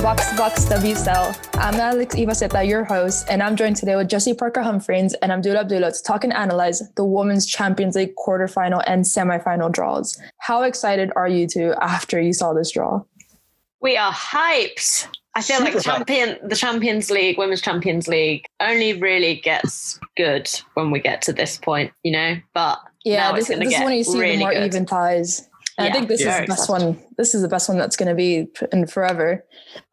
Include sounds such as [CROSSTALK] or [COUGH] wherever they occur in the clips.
Box to Box WSL. I'm Alex Ivaseta, your host, and I'm joined today with Jesse Parker Humphreys and Abdul Abdullah to talk and analyze the Women's Champions League quarterfinal and semifinal draws. How excited are you two after you saw this draw? We are hyped. I feel Super like champion the Champions League, Women's Champions League, only really gets good when we get to this point, you know. But yeah, this, this is when you see really the more good. even ties. Yeah, I think this is the best one. This is the best one that's going to be in forever.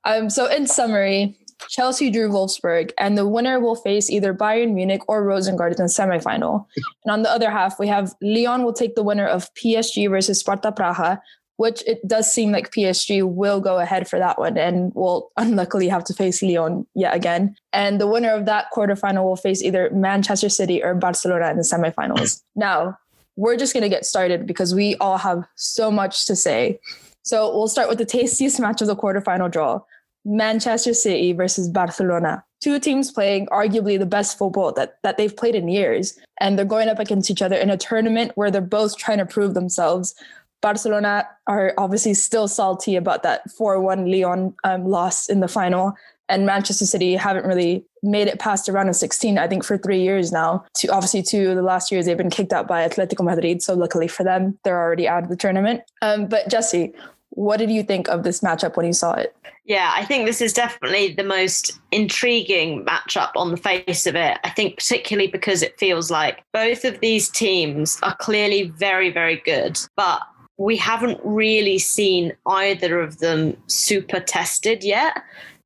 Um, so in summary, Chelsea drew Wolfsburg, and the winner will face either Bayern Munich or Rosengard in the semifinal. And on the other half, we have Lyon will take the winner of PSG versus Sparta Praha, which it does seem like PSG will go ahead for that one and will unluckily have to face Lyon yet again. And the winner of that quarterfinal will face either Manchester City or Barcelona in the semifinals. [LAUGHS] Now, we're just going to get started because we all have so much to say. So we'll start with the tastiest match of the quarterfinal draw Manchester City versus Barcelona. Two teams playing arguably the best football that, that they've played in years. And they're going up against each other in a tournament where they're both trying to prove themselves. Barcelona are obviously still salty about that 4 1 Lyon um, loss in the final and Manchester City haven't really made it past the round of 16, I think, for three years now. To obviously, two of the last years they've been kicked out by Atletico Madrid. So luckily for them, they're already out of the tournament. Um, but Jesse, what did you think of this matchup when you saw it? Yeah, I think this is definitely the most intriguing matchup on the face of it. I think particularly because it feels like both of these teams are clearly very, very good, but we haven't really seen either of them super tested yet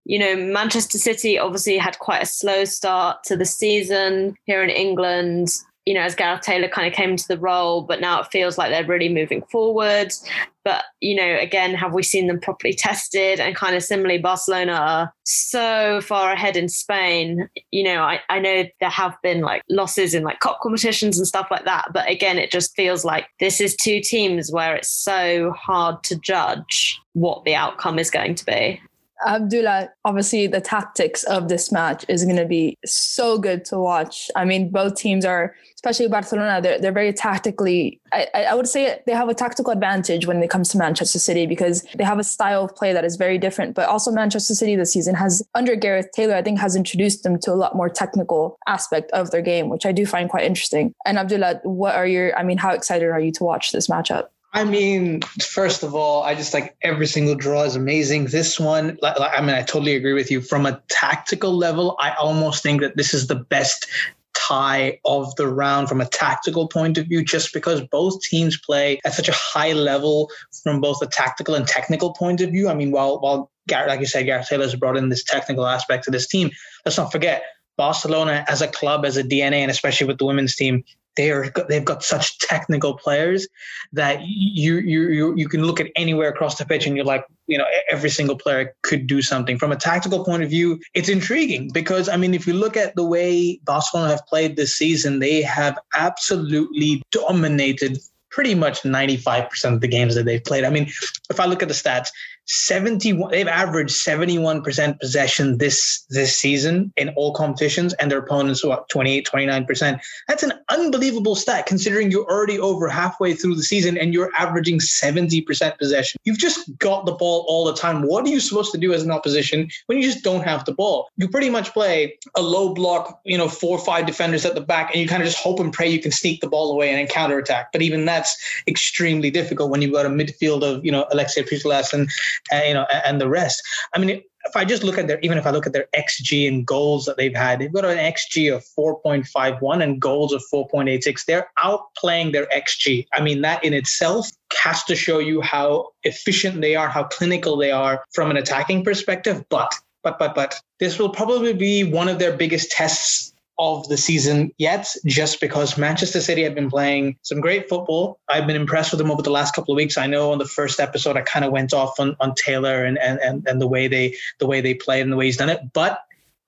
you know, Manchester City obviously had quite a slow start to the season here in England. You know, as Gareth Taylor kind of came into the role, but now it feels like they're really moving forward. But, you know, again, have we seen them properly tested? And kind of similarly, Barcelona are so far ahead in Spain. You know, I, I know there have been like losses in like cup competitions and stuff like that. But again, it just feels like this is two teams where it's so hard to judge what the outcome is going to be. Abdullah, obviously the tactics of this match is going to be so good to watch. I mean, both teams are, especially Barcelona, they're, they're very tactically, I, I would say they have a tactical advantage when it comes to Manchester City because they have a style of play that is very different. But also Manchester City this season has, under Gareth Taylor, I think has introduced them to a lot more technical aspect of their game, which I do find quite interesting. And Abdullah, what are your, I mean, how excited are you to watch this matchup? I mean, first of all, I just like every single draw is amazing. This one, like, I mean, I totally agree with you. From a tactical level, I almost think that this is the best tie of the round from a tactical point of view, just because both teams play at such a high level from both a tactical and technical point of view. I mean, while while Garrett, like you said, Gareth Taylor's brought in this technical aspect to this team, let's not forget Barcelona as a club, as a DNA, and especially with the women's team, they are they've got such technical players that you you you you can look at anywhere across the pitch and you're like you know every single player could do something from a tactical point of view it's intriguing because i mean if you look at the way barcelona have played this season they have absolutely dominated pretty much 95% of the games that they've played. I mean, if I look at the stats, 71 they've averaged 71% possession this this season in all competitions and their opponents what 28 29% that's an unbelievable stat considering you're already over halfway through the season and you're averaging 70% possession. You've just got the ball all the time. What are you supposed to do as an opposition when you just don't have the ball? You pretty much play a low block you know four or five defenders at the back and you kind of just hope and pray you can sneak the ball away and counter attack but even that's extremely difficult when you've got a midfield of you know Alexia Putellas and and, you know, and the rest. I mean, if I just look at their, even if I look at their XG and goals that they've had, they've got an XG of 4.51 and goals of 4.86. They're outplaying their XG. I mean, that in itself has to show you how efficient they are, how clinical they are from an attacking perspective. But, but, but, but this will probably be one of their biggest tests of the season yet, just because Manchester City have been playing some great football. I've been impressed with them over the last couple of weeks. I know on the first episode I kind of went off on, on Taylor and, and, and, and the way they the way they played and the way he's done it. But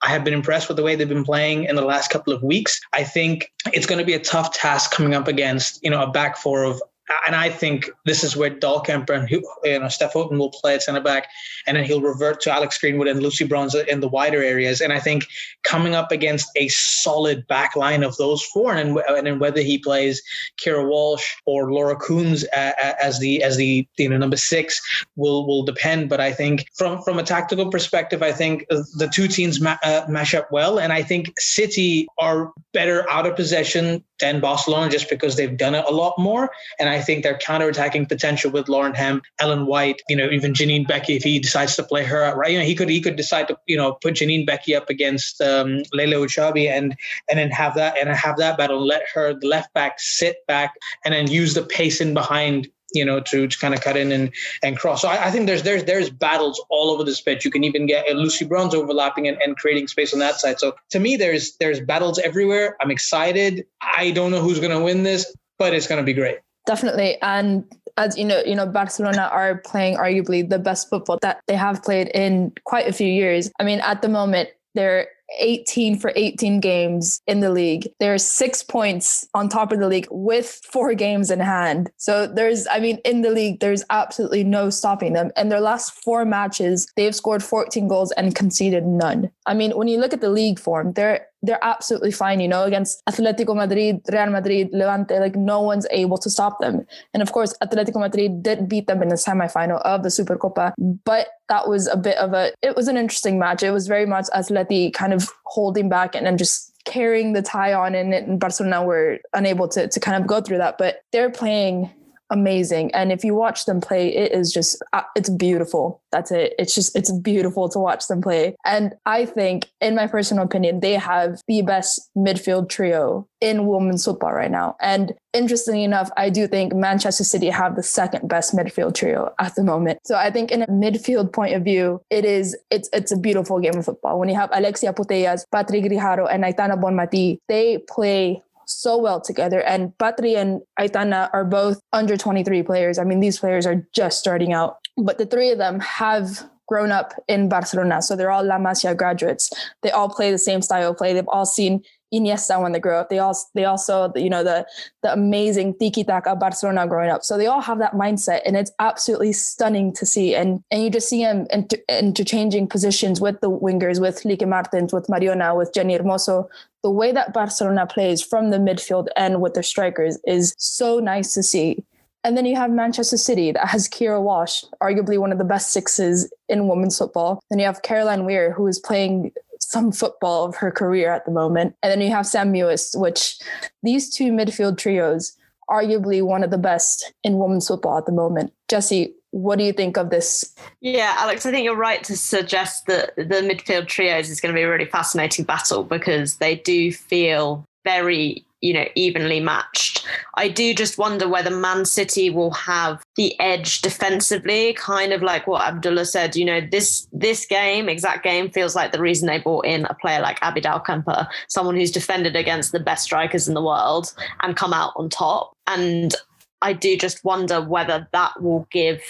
I have been impressed with the way they've been playing in the last couple of weeks. I think it's going to be a tough task coming up against, you know, a back four of Uh, and I think this is where Dahlkemper and you know Steph Houghton will play at centre back, and then he'll revert to Alex Greenwood and Lucy Bronze in the wider areas. And I think coming up against a solid back line of those four, and and then whether he plays Keira Walsh or Laura Coombs uh, uh, as the as the you know number six will will depend. But I think from from a tactical perspective, I think the two teams ma- uh, mash up well, and I think City are better out of possession than Barcelona just because they've done it a lot more. And I think their counter-attacking potential with Lauren Hemp, Ellen White, you know, even Janine Beckie, if he decides to play her right, you know, he could he could decide to, you know, put Janine Beckie up against um, Leila Ouahabi and and then have that and have that battle, let her the left back sit back and then use the pace in behind you know, to, to kind of cut in and, and cross. So I, I, think there's there's there's battles all over this pitch. You can even get Lucy Bronze overlapping and, and creating space on that side. So to me, there's there's battles everywhere. I'm excited. I don't know who's going to win this, but it's going to be great. Definitely, and as you know, you know, Barcelona are playing arguably the best football that they have played in quite a few years. I mean, at the moment, they're 18 for 18 games in the league. There's six points on top of the league with four games in hand. So there's, I mean, in the league, there's absolutely no stopping them. And their last four matches, they've scored 14 goals and conceded none. I mean, when you look at the league form, they're they're absolutely fine, you know, against Atletico Madrid, Real Madrid, Levante, like no one's able to stop them. And of course, Atletico Madrid did beat them in the semifinal of the Supercopa, but that was a bit of a, it was an interesting match. It was very much Atleti kind of holding back and then just carrying the tie on and, Barcelona were unable to, to kind of go through that, but they're playing amazing. And if you watch them play, it is just, uh, it's beautiful. That's it. It's just, it's beautiful to watch them play. And I think, in my personal opinion, they have the best midfield trio in women's football right now. And interestingly enough, I do think Manchester City have the second best midfield trio at the moment. So I think in a midfield point of view, it is, it's, it's a beautiful game of football. When you have Alexia Putellas, Patri Guijarro, and Aitana Bonmati, they play so well together. And Patri and Aitana are both under 23 players. I mean, these players are just starting out, but the three of them have grown up in Barcelona. So they're all La Masia graduates. They all play the same style of play. They've all seen Iniesta when they grow up. They all they also you know the the amazing tiki taka Barcelona growing up. So they all have that mindset, and it's absolutely stunning to see. And and you just see them inter- interchanging positions with the wingers, with Lieke Martens, with Mariona, with Jenni Hermoso. The way that Barcelona plays from the midfield and with their strikers is so nice to see. And then you have Manchester City that has Keira Walsh, arguably one of the best sixes in women's football. Then you have Caroline Weir, who is playing some football of her career at the moment. And then you have Sam Mewis, which these two midfield trios, arguably one of the best in women's football at the moment. Jesse, what do you think of this? Yeah, Alex, I think you're right to suggest that the midfield trios is going to be a really fascinating battle because they do feel very you know, evenly matched. I do just wonder whether Man City will have the edge defensively, kind of like what Abdullah said. You know, this this game, exact game, feels like the reason they brought in a player like Abby Dahlkemper, someone who's defended against the best strikers in the world and come out on top. And I do just wonder whether that will give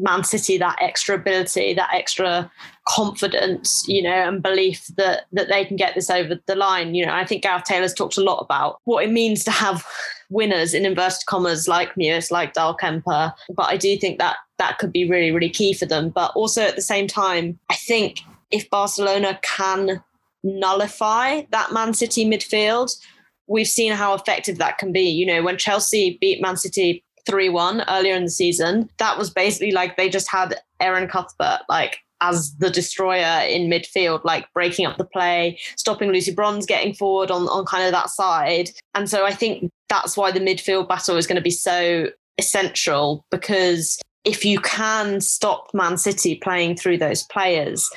Man City that extra ability, that extra confidence, you know, and belief that that they can get this over the line. You know, I think Gareth Taylor's talked a lot about what it means to have winners in inverted commas like Mewis, like Dahlkemper. But I do think that that could be really, really key for them. But also at the same time, I think if Barcelona can nullify that Man City midfield, we've seen how effective that can be. You know, when Chelsea beat Man City 3 1 earlier in the season, that was basically like they just had Erin Cuthbert like as the destroyer in midfield, like breaking up the play, stopping Lucy Bronze getting forward on, on kind of that side. And so I think that's why the midfield battle is going to be so essential because if you can stop Man City playing through those players,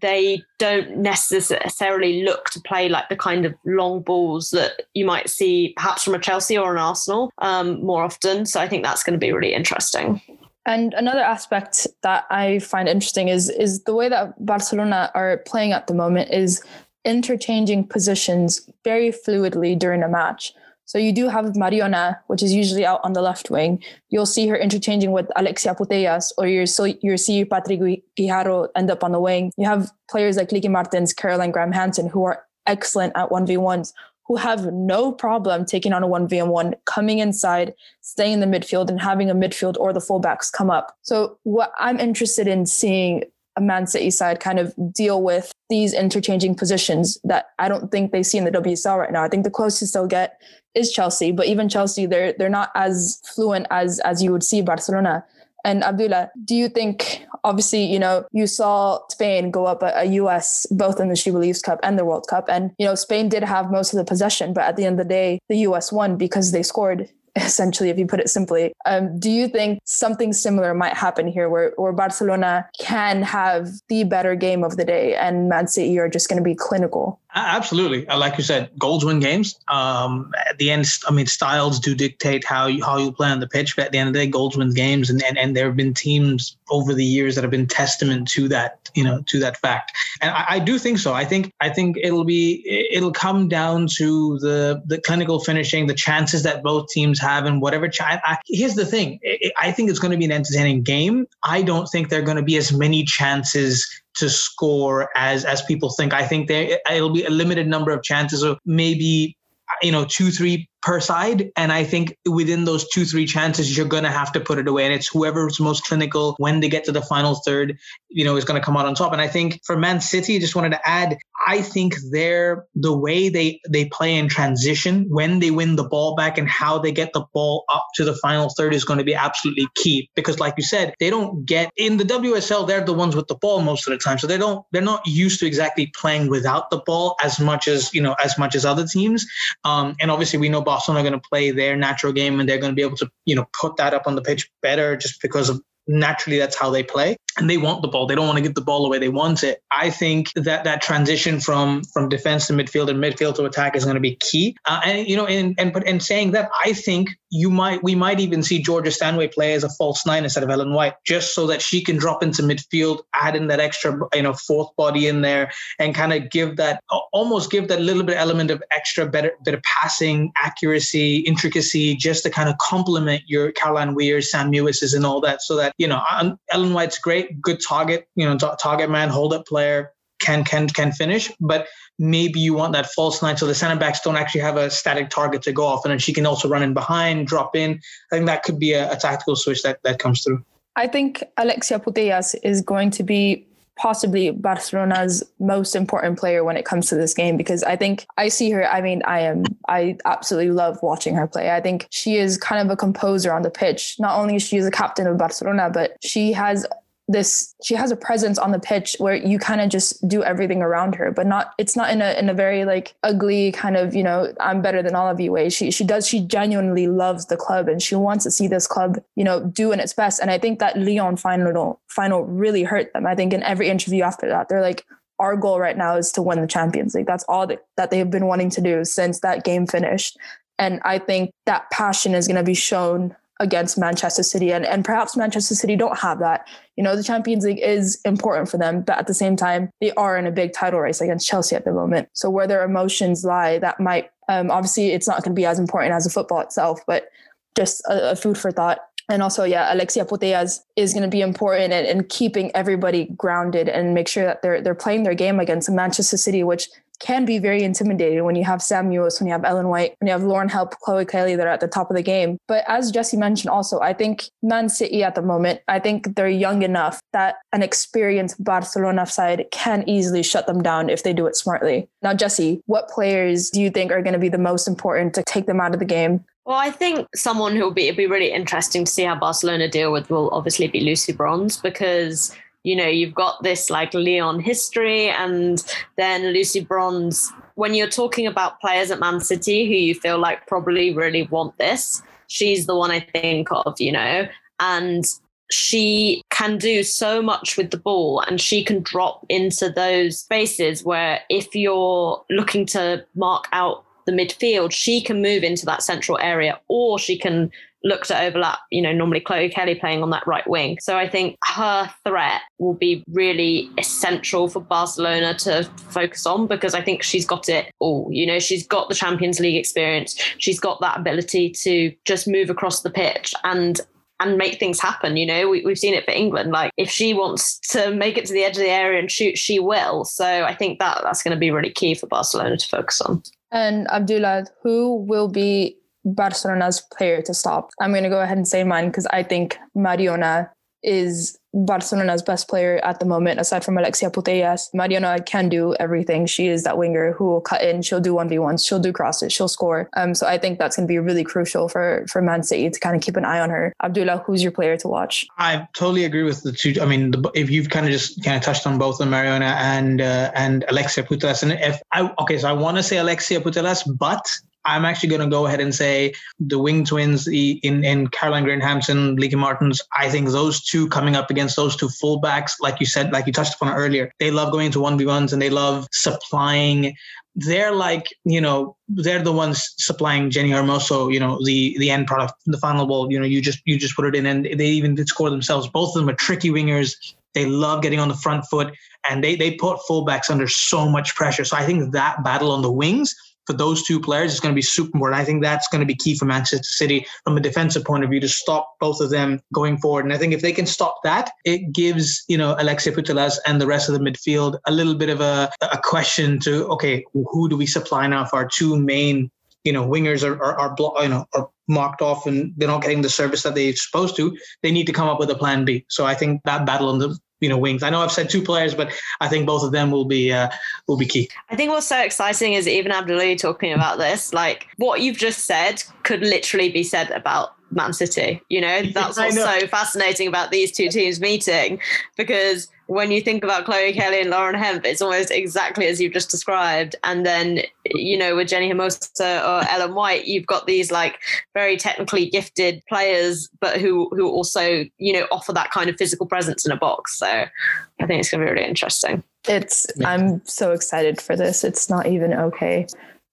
they don't necessarily look to play like the kind of long balls that you might see perhaps from a Chelsea or an Arsenal um, more often. So I think that's going to be really interesting. And another aspect that I find interesting is is the way that Barcelona are playing at the moment is interchanging positions very fluidly during a match. So you do have Mariona, which is usually out on the left wing. You'll see her interchanging with Alexia Putellas, or you so you see Patrick Guijarro end up on the wing. You have players like Lieke Martens, Caroline Graham Hansen, who are excellent at 1v1s who have no problem taking on a 1v1, coming inside, staying in the midfield, and having a midfield or the fullbacks come up. So, what I'm interested in seeing Man City side kind of deal with these interchanging positions that I don't think they see in the WSL right now. I think the closest they'll get is Chelsea, but even Chelsea, they're they're not as fluent as as you would see Barcelona. And Abdullah, do you think, obviously, you know, you saw Spain go up a, a, US both in the She Believes Cup and the World Cup. And, you know, Spain did have most of the possession, but at the end of the day, the US won because they scored essentially, if you put it simply. Um, do you think something similar might happen here where, where Barcelona can have the better game of the day and Man City are just going to be clinical? Absolutely. Uh, like you said, goals win games. Um, at the end, I mean, styles do dictate how you, how you play on the pitch, but at the end of the day, goals win games. And, and, and there have been teams over the years that have been testament to that, you know, to that fact. And I, I do think so. I think, I think it'll be, it'll come down to the, the clinical finishing, the chances that both teams have and whatever. Ch- I, here's the thing. I think it's going to be an entertaining game. I don't think there are going to be as many chances to score as as people think. I think there it'll be a limited number of chances of maybe you know two three per side. And I think within those two, three chances, you're going to have to put it away. And it's whoever's most clinical when they get to the final third, you know, is going to come out on top. And I think for Man City, I just wanted to add, I think they're the way they, they play in transition when they win the ball back and how they get the ball up to the final third is going to be absolutely key. Because like you said, they don't get in the WSL, they're the ones with the ball most of the time. So they don't, they're not used to exactly playing without the ball as much as, you know, as much as other teams. Um, and obviously we know Barcelona are going to play their natural game and they're going to be able to, you know, put that up on the pitch better just because of naturally that's how they play and they want the ball. They don't want to give the ball away. They want it. I think that that transition from from defense to midfield and midfield to attack is going to be key. Uh, and you know, and and but and saying that, I think you might we might even see Georgia Stanway play as a false nine instead of Ellen White, just so that she can drop into midfield, add in that extra you know fourth body in there, and kind of give that almost give that little bit element of extra better bit of passing accuracy, intricacy, just to kind of complement your Caroline Weir, Sam Mewis's, and all that, so that you know Ellen White's great good target, you know, target man, hold up player, can can can finish, but maybe you want that false nine so the center backs don't actually have a static target to go off, and then she can also run in behind, drop in. I think that could be a, a tactical switch that that comes through. I think Alexia Putellas is going to be possibly Barcelona's most important player when it comes to this game because I think I see her. I mean, I am, I absolutely love watching her play. I think she is kind of a composer on the pitch. Not only is she a captain of Barcelona, but she has this she has a presence on the pitch where you kind of just do everything around her but not it's not in a in a very like ugly kind of you know i'm better than all of you way. She she does she genuinely loves the club and she wants to see this club you know doing its best. And i think that lyon final final really hurt them. I think in every interview after that they're like our goal right now is to win the champions league. That's all that, that they've been wanting to do since that game finished. And i think that passion is going to be shown against Manchester City. And, and perhaps Manchester City don't have that. You know, the Champions League is important for them, but at the same time, they are in a big title race against Chelsea at the moment. So where their emotions lie, that might um, obviously it's not going to be as important as the football itself, but just a, a food for thought. And also, yeah, Alexia Putellas is going to be important in, in keeping everybody grounded and make sure that they're they're playing their game against Manchester City, which can be very intimidating when you have Sam when you have Ellen White, when you have Lauren Hemp, Chloe Kelly that are at the top of the game. But as Jesse mentioned also, I think Man City at the moment, I think they're young enough that an experienced Barcelona side can easily shut them down if they do it smartly. Now, Jesse, what players do you think are going to be the most important to take them out of the game? Well, I think someone who will be it'll be really interesting to see how Barcelona deal with will obviously be Lucy Bronze because you know, you've got this like Lyon history, and then Lucy Bronze. When you're talking about players at Man City who you feel like probably really want this, she's the one I think of, you know, and she can do so much with the ball and she can drop into those spaces where if you're looking to mark out the midfield, she can move into that central area or she can look to overlap, you know, normally Chloe Kelly playing on that right wing. So I think her threat will be really essential for Barcelona to focus on because I think she's got it all. You know, she's got the Champions League experience. She's got that ability to just move across the pitch and and make things happen. You know, we, have seen it for England. Like if she wants to make it to the edge of the area and shoot, she will. So I think that that's going to be really key for Barcelona to focus on. And Abdullah, who will be Barcelona's player to stop? I'm going to go ahead and say mine because I think Mariona is Barcelona's best player at the moment, aside from Alexia Putellas. Mariona can do everything. She is that winger who will cut in. She'll do 1v1s. She'll do crosses. She'll score. Um, so I think that's going to be really crucial for, for Man City to kind of keep an eye on her. Abdullah, who's your player to watch? I totally agree with the two. I mean, the, if you've kind of just kind of touched on both of Mariona and uh, and Alexia Putellas, and if I, okay, so I want to say Alexia Putellas, but I'm actually going to go ahead and say the wing twins in, in Caroline Graham Hansen, Lieke Martens. I think those two coming up against those two fullbacks, like you said, like you touched upon earlier, they love going into 1v1s and they love supplying. They're like, you know, they're the ones supplying Jenni Hermoso, you know, the the end product, the final ball. You know, you just you just put it in, and they even did score themselves. Both of them are tricky wingers. They love getting on the front foot, and they they put fullbacks under so much pressure. So I think that battle on the wings for those two players is going to be super important. I think that's going to be key for Manchester City from a defensive point of view to stop both of them going forward. And I think if they can stop that, it gives, you know, Alexia Putellas and the rest of the midfield a little bit of a, a question to, okay, who do we supply now for our two main, you know, wingers are, are, are blocked, you know, are marked off and they're not getting the service that they're supposed to. They need to come up with a plan B. So I think that battle on the you know wings. I know I've said two players, but I think both of them will be uh, will be key. I think what's so exciting is even Abdullah talking about this, like what you've just said could literally be said about Man City. You know, [LAUGHS] that's what's know. so fascinating about these two teams meeting because when you think about Chloe Kelly and Lauren Hemp, it's almost exactly as you've just described. And then, you know, with Jenni Hermoso or Ellen White, you've got these like very technically gifted players, but who who also, you know, offer that kind of physical presence in a box. So I think it's gonna be really interesting. It's I'm so excited for this. It's not even okay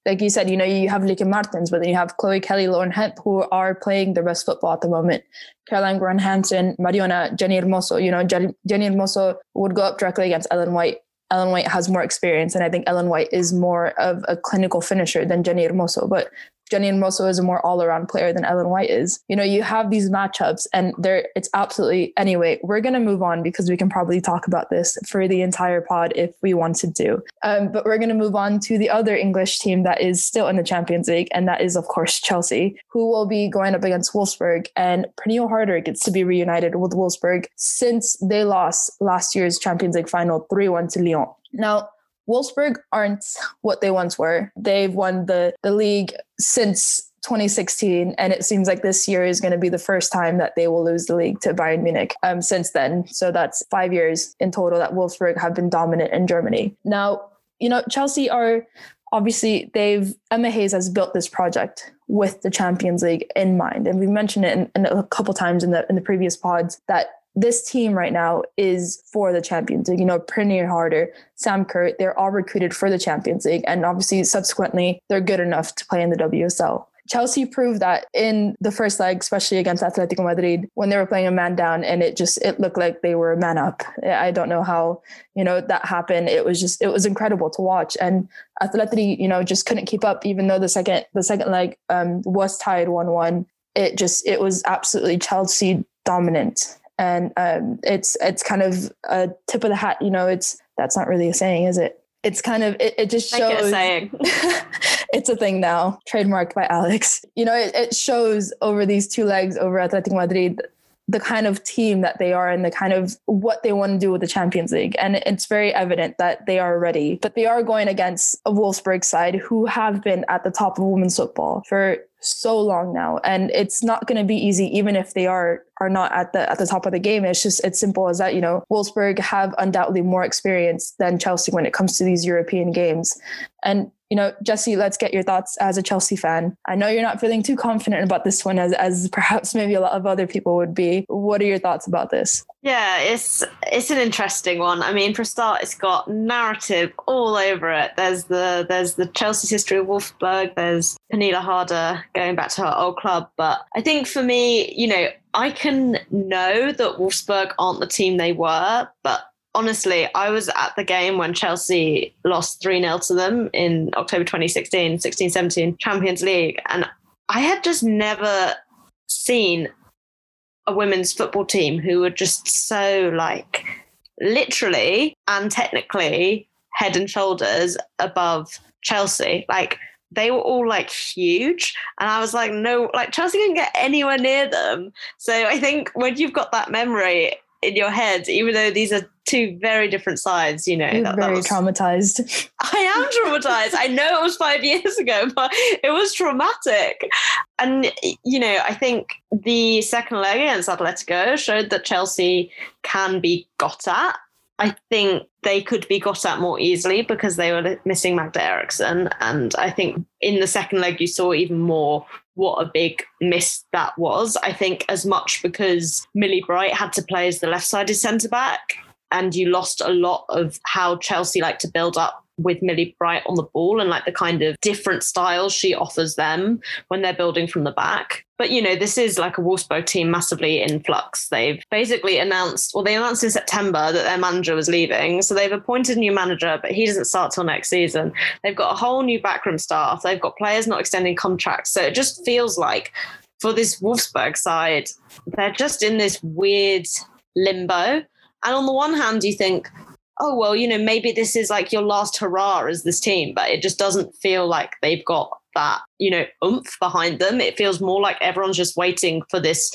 like you said, you know, you have Lieke Martens, but then you have Chloe Kelly, Lauren Hemp, who are playing their best football at the moment. Caroline Graham Hansen, Mariona, Jenni Hermoso. You know, Jenni Hermoso would go up directly against Ellen White. Ellen White has more experience, and I think Ellen White is more of a clinical finisher than Jenni Hermoso. But Jenni Hermoso is a more all-around player than Ellen White is. You know, you have these matchups and there it's absolutely anyway, we're gonna move on because we can probably talk about this for the entire pod if we wanted to. Um, but we're gonna move on to the other English team that is still in the Champions League, and that is of course Chelsea, who will be going up against Wolfsburg. And Pernille Harder gets to be reunited with Wolfsburg since they lost last year's Champions League final 3-1 to Lyon. Now, Wolfsburg aren't what they once were. They've won the, the league since 2016, and it seems like this year is going to be the first time that they will lose the league to Bayern Munich um, since then. So that's five years in total that Wolfsburg have been dominant in Germany. Now, you know, Chelsea are obviously they've Emma Hayes has built this project with the Champions League in mind, and we mentioned it in, in a couple times in the in the previous pods that this team right now is for the Champions League. You know, Pernille Harder, Sam Kerr, they're all recruited for the Champions League. And obviously, subsequently, they're good enough to play in the WSL. Chelsea proved that in the first leg, especially against Atletico Madrid, when they were playing a man down and it just it looked like they were a man up. I don't know how, you know, that happened. It was just it was incredible to watch. And Atleti, you know, just couldn't keep up, even though the second the second leg um, was tied one one. It just it was absolutely Chelsea dominant and um, it's it's kind of a tip of the hat. You know, it's that's not really a saying, is it? It's kind of it, it just shows. It a saying. [LAUGHS] it's a thing now, trademarked by Alex. You know, it, it shows over these two legs over Atletico Madrid the kind of team that they are and the kind of what they want to do with the Champions League. And it's very evident that they are ready. But they are going against a Wolfsburg side who have been at the top of women's football for so long now and it's not going to be easy even if they are are not at the at the top of the game it's just it's simple as that you know Wolfsburg have undoubtedly more experience than Chelsea when it comes to these European games and you know, Jesse, let's get your thoughts as a Chelsea fan. I know you're not feeling too confident about this one as, as [LAUGHS] perhaps maybe a lot of other people would be. What are your thoughts about this? Yeah, it's it's an interesting one. I mean, for a start, it's got narrative all over it. There's the there's the Chelsea's history of Wolfsburg. There's Pernille Harder going back to her old club. But I think for me, you know, I can know that Wolfsburg aren't the team they were, but honestly, I was at the game when Chelsea lost 3 0 to them in October 2016, 16 17 Champions League. And I had just never seen a women's football team who were just so like literally and technically head and shoulders above Chelsea. Like they were all like huge. And I was like, no, like Chelsea can get anywhere near them. So I think when you've got that memory in your head, even though these are two very different sides, you know. You're that, very that was, traumatized. [LAUGHS] I am traumatized. I know it was five years ago, [LAUGHS] but it was traumatic. And, you know, I think the second leg against Atletico showed that Chelsea can be got at. I think they could be got at more easily because they were missing Magda Eriksson. And I think in the second leg, you saw even more what a big miss that was. I think as much because Millie Bright had to play as the left sided centre back and you lost a lot of how Chelsea like to build up with Millie Bright on the ball and like the kind of different styles she offers them when they're building from the back. But you know, this is like a Wolfsburg team massively in flux. They've basically announced, well, they announced in September that their manager was leaving. So they've appointed a new manager, but he doesn't start till next season. They've got a whole new backroom staff. They've got players not extending contracts. So it just feels like for this Wolfsburg side, they're just in this weird limbo and on the one hand, you think, oh, well, you know, maybe this is like your last hurrah as this team, but it just doesn't feel like they've got that, you know, oomph behind them. It feels more like everyone's just waiting for this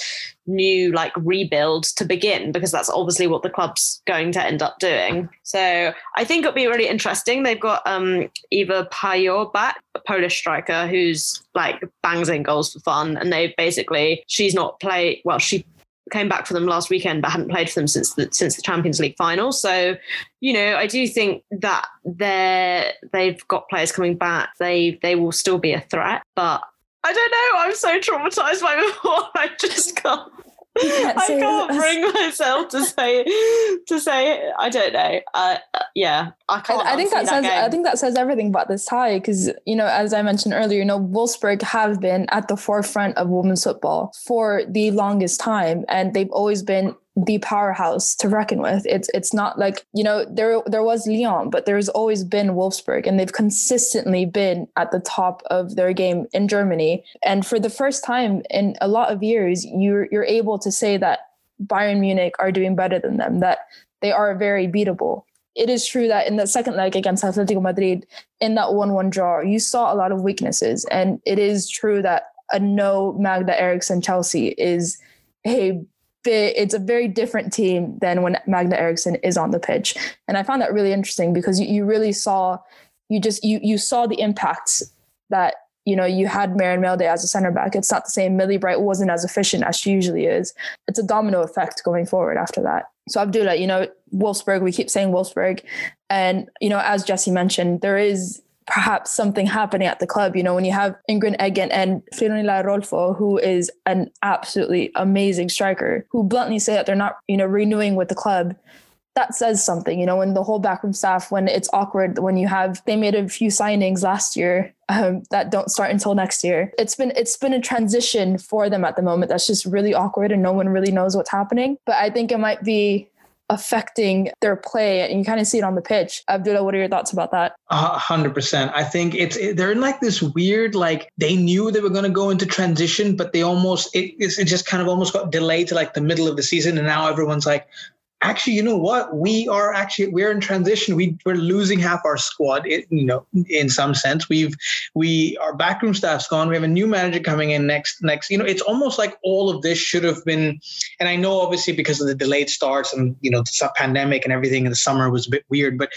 new like rebuild to begin because that's obviously what the club's going to end up doing. So I think it'll be really interesting. They've got um Ewa Pajor back, a Polish striker who's like bangs in goals for fun. And they basically she's not play well, she came back for them last weekend, but hadn't played for them since the since the Champions League final. So, you know, I do think that they're they've got players coming back. They they will still be a threat, but I don't know. I'm so traumatized by before. [LAUGHS] I just can't. I can't bring myself to say to say I don't know. Uh, yeah, I can't. I, I think that, that says game. I think that says everything about this tie because you know, as I mentioned earlier, you know, Wolfsburg have been at the forefront of women's football for the longest time, and they've always been the powerhouse to reckon with. It's it's not like you know there there was Lyon, but there's always been Wolfsburg, and they've consistently been at the top of their game in Germany. And for the first time in a lot of years, you're you're able to say that Bayern Munich are doing better than them. That they are very beatable. It is true that in the second leg against Atletico Madrid, in that one-one draw, you saw a lot of weaknesses, and it is true that a no Magda Eriksson Chelsea is a it's a very different team than when Magda Eriksson is on the pitch. And I found that really interesting because you, you really saw you just you you saw the impacts that you know you had Maren Mjelde as a center back. It's not the same. Millie Bright wasn't as efficient as she usually is. It's a domino effect going forward after that. So Abdullah, you know, Wolfsburg, we keep saying Wolfsburg. And, you know, as Jesse mentioned, there is perhaps something happening at the club. You know, when you have Ingrid Eggen and Fiorella Rolfo, who is an absolutely amazing striker, who bluntly say that they're not, you know, renewing with the club. That says something, you know, when the whole backroom staff, when it's awkward, when you have, they made a few signings last year um, that don't start until next year. It's been, it's been a transition for them at the moment. That's just really awkward and no one really knows what's happening. But I think it might be affecting their play and you kind of see it on the pitch. Abdullah what are your thoughts about that? Uh, 100% i think it's it, they're in like this weird like they knew they were going to go into transition but they almost it, it just kind of almost got delayed to like the middle of the season and now everyone's like actually, you know what? We are actually we're in transition. We we're losing half our squad. It, you know, in some sense, we've we our backroom staff's gone. We have a new manager coming in next next. You know, it's almost like all of this should have been. And I know obviously because of the delayed starts and you know the pandemic and everything in the summer was a bit weird, but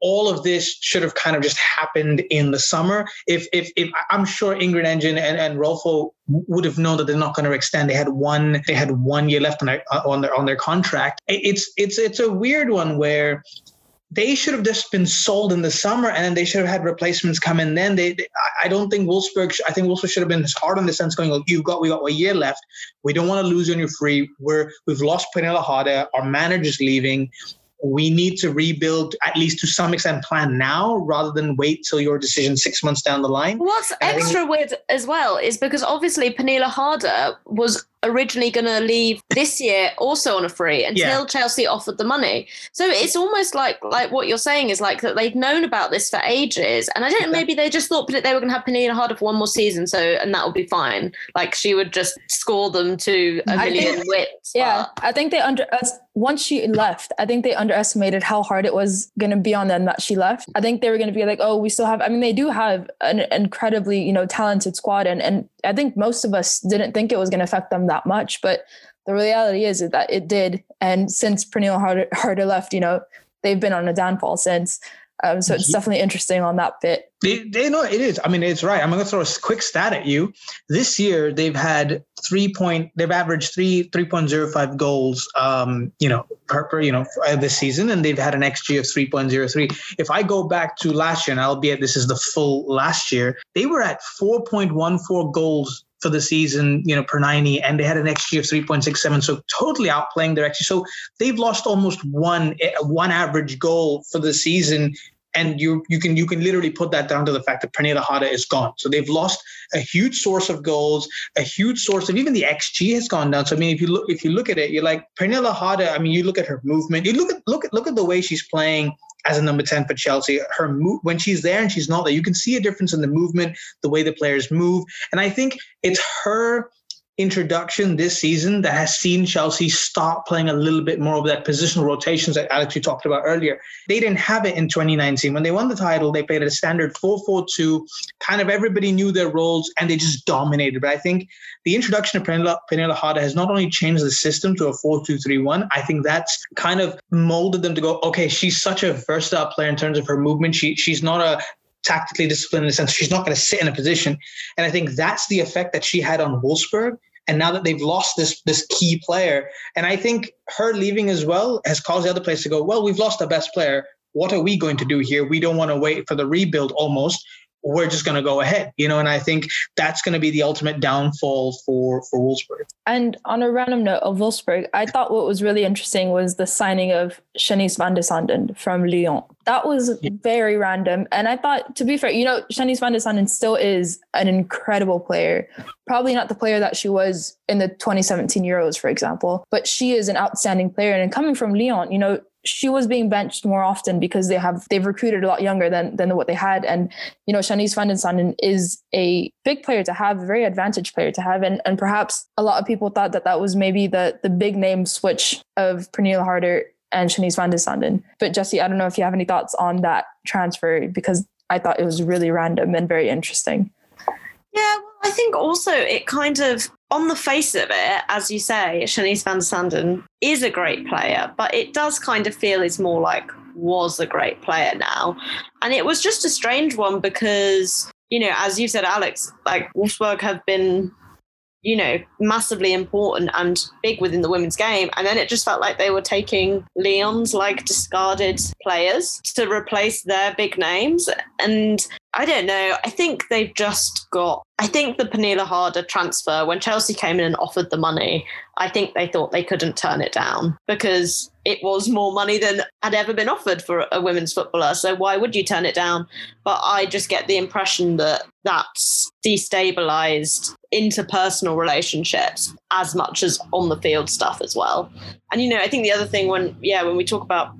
all of this should have kind of just happened in the summer. If if if I'm sure Ingrid Eggen and and Rodolfo would have known that they're not going to extend. They had one they had one year left on their uh, on their on their contract. It's it's it's a weird one where they should have just been sold in the summer and then they should have had replacements come in then. They, they i don't think wolfsburg i think wolfsburg should have been hard on the sense going oh, you've got we got a year left. We don't want to lose on your free. We're we've lost Pernille Harder our manager's leaving we need to rebuild at least to some extent plan now rather than wait till your decision six months down the line. What's extra weird as well is because obviously Pernille Harder was originally going to leave this year also on a free until yeah. Chelsea offered the money. So it's almost like like what you're saying is like that they've known about this for ages, and I don't know maybe they just thought that they were going to have Pernille Harder for one more season, so and that would be fine. Like she would just score them to a million think, wits. Yeah, I think they under once she left, I think they underestimated how hard it was going to be on them that she left. I think they were going to be like, oh, we still have. I mean, they do have an incredibly you know talented squad, and and I think most of us didn't think it was going to affect them that much, but the reality is that it did. And since Pernille Harder, Harder left, you know, they've been on a downfall since. Um, so it's definitely interesting on that bit. They, they know it is. I mean, it's right. I'm going to throw a quick stat at you. This year, they've had three point. They've averaged three three point zero five goals. Um, you know, per, per you know uh, this season, and they've had an xG of three point zero three. If I go back to last year, and albeit this is the full last year, they were at four point one four goals for the season, you know, per 90, and they had an XG of 3.67, so totally outplaying their XG. So they've lost almost one eh, one average goal for the season. And you you can you can literally put that down to the fact that Pernille Harder is gone. So they've lost a huge source of goals, a huge source of even the XG has gone down. So I mean, if you look if you look at it, you're like Pernille Harder. I mean, you look at her movement, you look at look at look at the way she's playing as a number 10 for Chelsea. Her move when she's there and she's not there, you can see a difference in the movement, the way the players move. And I think it's her introduction this season that has seen Chelsea start playing a little bit more of that positional rotations that Alex you talked about earlier. They didn't have it in 2019. When they won the title, they played a standard 4-4-2. Kind of everybody knew their roles and they just dominated. But I think the introduction of Pernille Harder has not only changed the system to a 4-2-3-1, I think that's kind of molded them to go, okay, she's such a versatile player in terms of her movement. She she's not a tactically disciplined in the sense she's not going to sit in a position. And I think that's the effect that she had on Wolfsburg. And now that they've lost this this key player, and I think her leaving as well has caused the other players to go, well, we've lost our best player. What are we going to do here? We don't want to wait for the rebuild almost we're just going to go ahead, you know, and I think that's going to be the ultimate downfall for for Wolfsburg. And on a random note of Wolfsburg, I thought what was really interesting was the signing of Shanice van de Sanden from Lyon. That was yeah. very random. And I thought, to be fair, you know, Shanice van de Sanden still is an incredible player. Probably not the player that she was in the 2017 Euros, for example, but she is an outstanding player. And coming from Lyon, you know, she was being benched more often because they have they've recruited a lot younger than than what they had. And you know, Shanice van de Sanden is a big player to have, a very advantage player to have, and and perhaps a lot of people thought that that was maybe the the big name switch of Pernille Harder and Shanice van de Sanden. But Jesse, I don't know if you have any thoughts on that transfer because I thought it was really random and very interesting. Yeah, well, I think also it kind of on the face of it, as you say, Shanice van Sanden is a great player, but it does kind of feel it's more like was a great player now. And it was just a strange one because, you know, as you said, Alex, like Wolfsburg have been, you know, massively important and big within the women's game. And then it just felt like they were taking Lyon's like discarded players to replace their big names. And I don't know. I think they've just got. I think the Pernille Harder transfer, when Chelsea came in and offered the money, I think they thought they couldn't turn it down because it was more money than had ever been offered for a women's footballer. So why would you turn it down? But I just get the impression that that's destabilized interpersonal relationships as much as on the field stuff as well. And you know, I think the other thing when yeah, when we talk about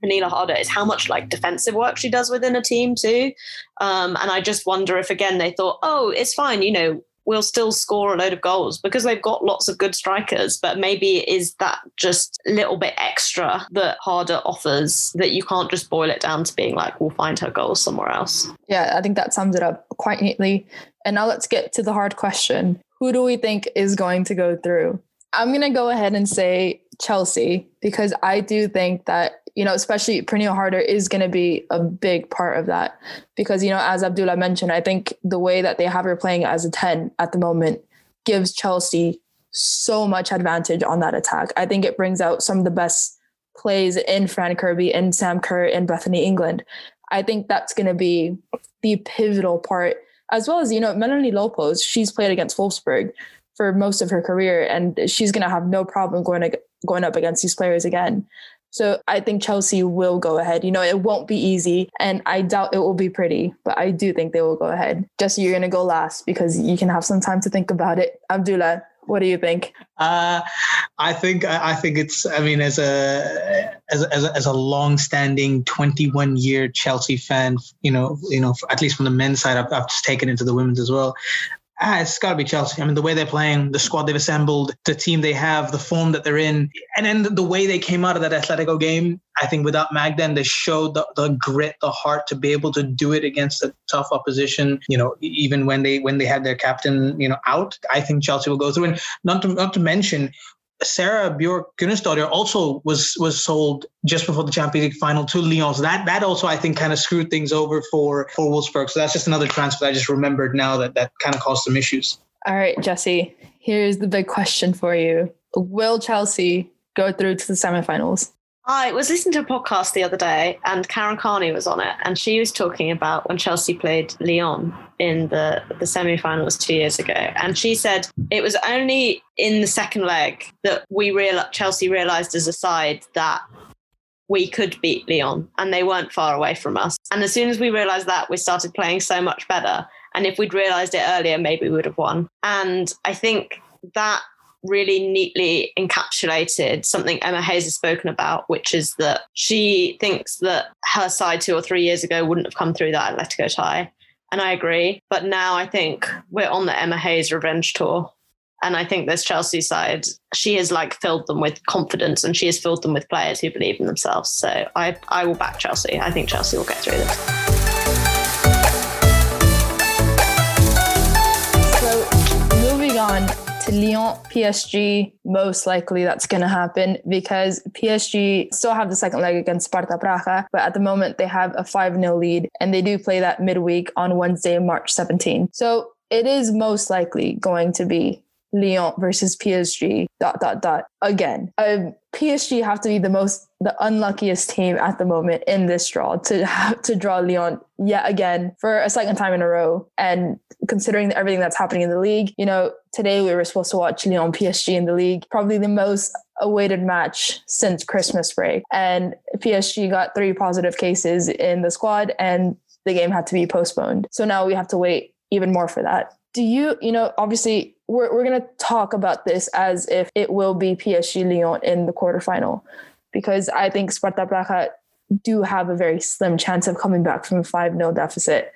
Pernille Harder is how much like defensive work she does within a team too. Um, and I just wonder if again they thought, oh, it's fine, you know, we'll still score a load of goals because they've got lots of good strikers. But maybe is that just little bit extra that Harder offers that you can't just boil it down to being like, we'll find her goals somewhere else. Yeah, I think that sums it up quite neatly. And now let's get to the hard question. Who do we think is going to go through? I'm going to go ahead and say Chelsea because I do think that you know, especially Pernille Harder is going to be a big part of that because, you know, as Abdullah mentioned, I think the way that they have her playing as a 10 at the moment gives Chelsea so much advantage on that attack. I think it brings out some of the best plays in Fran Kirby and Sam Kerr and Bethany England. I think that's going to be the pivotal part, as well as, you know, Melanie Leupolz, she's played against Wolfsburg for most of her career, and she's going to have no problem going, going up against these players again. So I think Chelsea will go ahead. You know, it won't be easy and I doubt it will be pretty, but I do think they will go ahead. Jesse, you're going to go last because you can have some time to think about it. Abdullah, What do you think? Uh, I think I think it's. I mean, as a as a, as a, as a long-standing 21 year Chelsea fan, you know, you know, at least from the men's side, I've, I've just taken into the women's as well. Ah, it's got to be Chelsea. I mean, the way they're playing, the squad they've assembled, the team they have, the form that they're in, and then the way they came out of that Atletico game. I think without Magden, they showed the, the grit, the heart to be able to do it against a tough opposition. You know, even when they when they had their captain, you know, out, I think Chelsea will go through. And not to not to mention Sara Björk Gunnarsdóttir also was was sold just before the Champions League final to Lyon. So that that also I think kind of screwed things over for for Wolfsburg. So that's just another transfer I just remembered now that that kind of caused some issues. All right, Jesse. Here's the big question for you: Will Chelsea go through to the semifinals? I was listening to a podcast the other day and Karen Carney was on it and she was talking about when Chelsea played Lyon in the, the semi-finals two years ago. And she said it was only in the second leg that we real Chelsea realised as a side that we could beat Lyon and they weren't far away from us. And as soon as we realised that, we started playing so much better. And if we'd realised it earlier, maybe we would have won. And I think that really neatly encapsulated something Emma Hayes has spoken about, which is that she thinks that her side two or three years ago wouldn't have come through that Atletico tie. And I agree. But now I think we're on the Emma Hayes revenge tour. And I think this Chelsea side, she has like filled them with confidence and she has filled them with players who believe in themselves. So I, I will back Chelsea. I think Chelsea will get through this. So moving on to Lyon, PSG, most likely that's going to happen because PSG still have the second leg against Sparta Praha, but at the moment they have a 5 0 lead and they do play that midweek on Wednesday, March 17. So it is most likely going to be Lyon versus PSG, dot, dot, dot, again. Um, PSG have to be the most, the unluckiest team at the moment in this draw to have to draw Lyon yet again for a second time in a row. And considering everything that's happening in the league, you know, today we were supposed to watch Lyon PSG in the league, probably the most awaited match since Christmas break. And PSG got three positive cases in the squad and the game had to be postponed. So now we have to wait even more for that. Do you, you know, obviously we're, we're going to talk about this as if it will be PSG Lyon in the quarterfinal, because I think Sparta Praha do have a very slim chance of coming back from a 5 0 deficit.